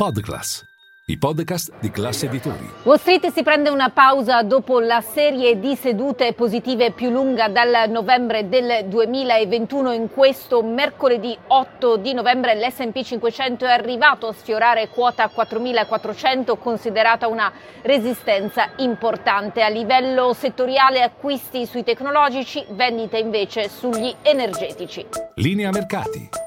Podclass, i podcast di classe editori. Wall Street si prende una pausa dopo la serie di sedute positive più lunga dal novembre del 2021. In questo mercoledì 8 di novembre l'S&P 500 è arrivato a sfiorare quota 4400, considerata una resistenza importante. A livello settoriale acquisti sui tecnologici, vendite invece sugli energetici. Linea mercati.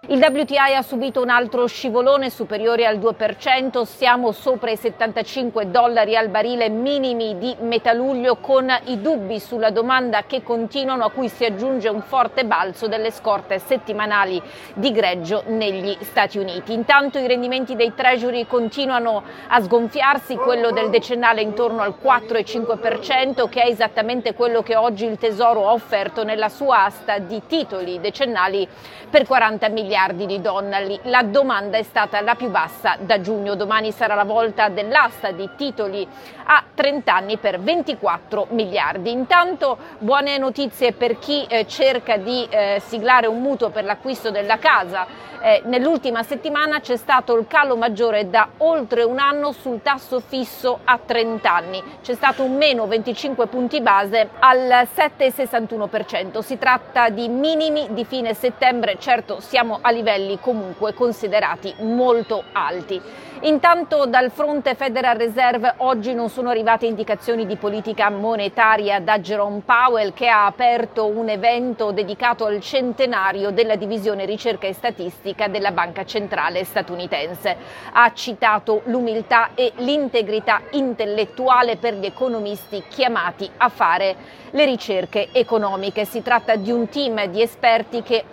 Il WTI ha subito un altro scivolone superiore al 2%, siamo sopra i 75 dollari al barile minimi di metà luglio con i dubbi sulla domanda che continuano a cui si aggiunge un forte balzo delle scorte settimanali di greggio negli Stati Uniti. Intanto i rendimenti dei treasury continuano a sgonfiarsi, quello del decennale intorno al 4,5% che è esattamente quello che oggi il Tesoro ha offerto nella sua asta di titoli decennali per 40 miliardi di dollari. La domanda è stata la più bassa da giugno. Domani sarà la volta dell'asta di titoli a 30 anni per 24 miliardi. Intanto buone notizie per chi eh, cerca di eh, siglare un mutuo per l'acquisto della casa. Eh, nell'ultima settimana c'è stato il calo maggiore da oltre un anno sul tasso fisso a 30 anni. C'è stato un meno 25 punti base al 7,61%. Si tratta di minimi di fine settembre, certo siamo a livelli comunque considerati molto alti. Intanto dal fronte Federal Reserve oggi non sono arrivate indicazioni di politica monetaria da Jerome Powell che ha aperto un evento dedicato al centenario della divisione ricerca e statistica della Banca Centrale statunitense. Ha citato l'umiltà e l'integrità intellettuale per gli economisti chiamati a fare le ricerche economiche. Si tratta di un team di esperti che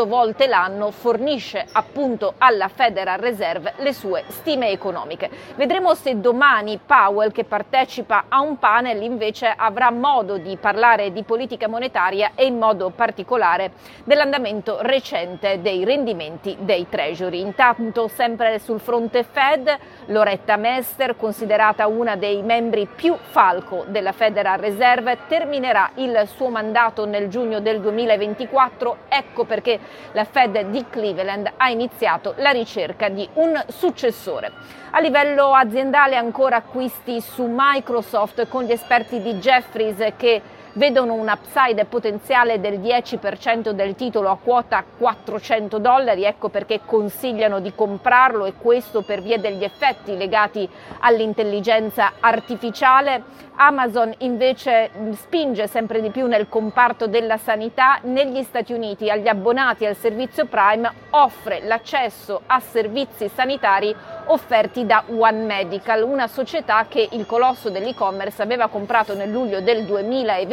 otto volte l'anno fornisce appunto alla Federal Reserve le sue stime economiche. Vedremo se domani Powell, che partecipa a un panel, invece avrà modo di parlare di politica monetaria e in modo particolare dell'andamento recente dei rendimenti dei treasury. Intanto, sempre sul fronte Fed, Loretta Mester, considerata una dei membri più falco della Federal Reserve, terminerà il suo mandato nel giugno del 2024. Ecco perché la Fed di Cleveland ha iniziato la ricerca di un successore. A livello aziendale ancora acquisti su Microsoft con gli esperti di Jeffries che vedono un upside potenziale del 10% del titolo a quota 400 dollari, ecco perché consigliano di comprarlo e questo per via degli effetti legati all'intelligenza artificiale. Amazon invece spinge sempre di più nel comparto della sanità. Negli Stati Uniti agli abbonati al servizio Prime offre l'accesso a servizi sanitari offerti da One Medical, una società che il colosso dell'e-commerce aveva comprato nel luglio del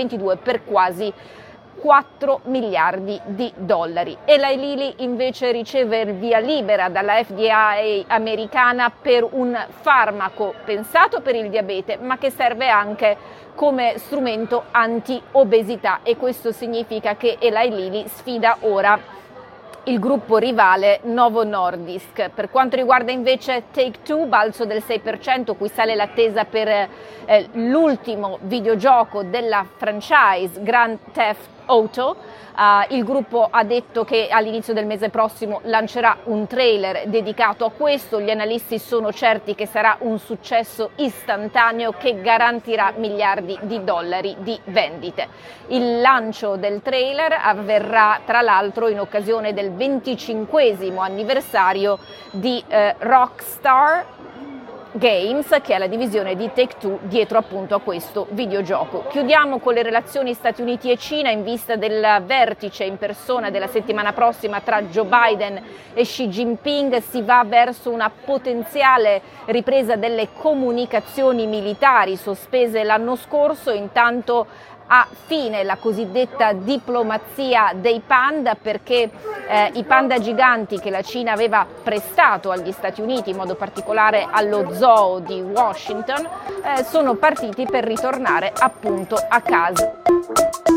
2022 per quasi 4 miliardi di dollari. Eli Lilly invece riceve il via libera dalla FDA americana per un farmaco pensato per il diabete ma che serve anche come strumento anti-obesità e questo significa che Eli Lilly sfida ora il gruppo rivale Novo Nordisk. Per quanto riguarda invece Take Two, balzo del 6%, qui sale l'attesa per eh, l'ultimo videogioco della franchise Grand Theft Auto. Uh, il gruppo ha detto che all'inizio del mese prossimo lancerà un trailer dedicato a questo. Gli analisti sono certi che sarà un successo istantaneo che garantirà miliardi di dollari di vendite. Il lancio del trailer avverrà tra l'altro in occasione del 25 anniversario di eh, Rockstar Games, che è la divisione di Take-Two dietro appunto a questo videogioco. Chiudiamo con le relazioni Stati Uniti e Cina in vista del vertice in persona della settimana prossima tra Joe Biden e Xi Jinping. Si va verso una potenziale ripresa delle comunicazioni militari sospese l'anno scorso, intanto ha fine la cosiddetta diplomazia dei panda perché eh, i panda giganti che la Cina aveva prestato agli Stati Uniti, in modo particolare allo zoo di Washington, eh, sono partiti per ritornare appunto a casa.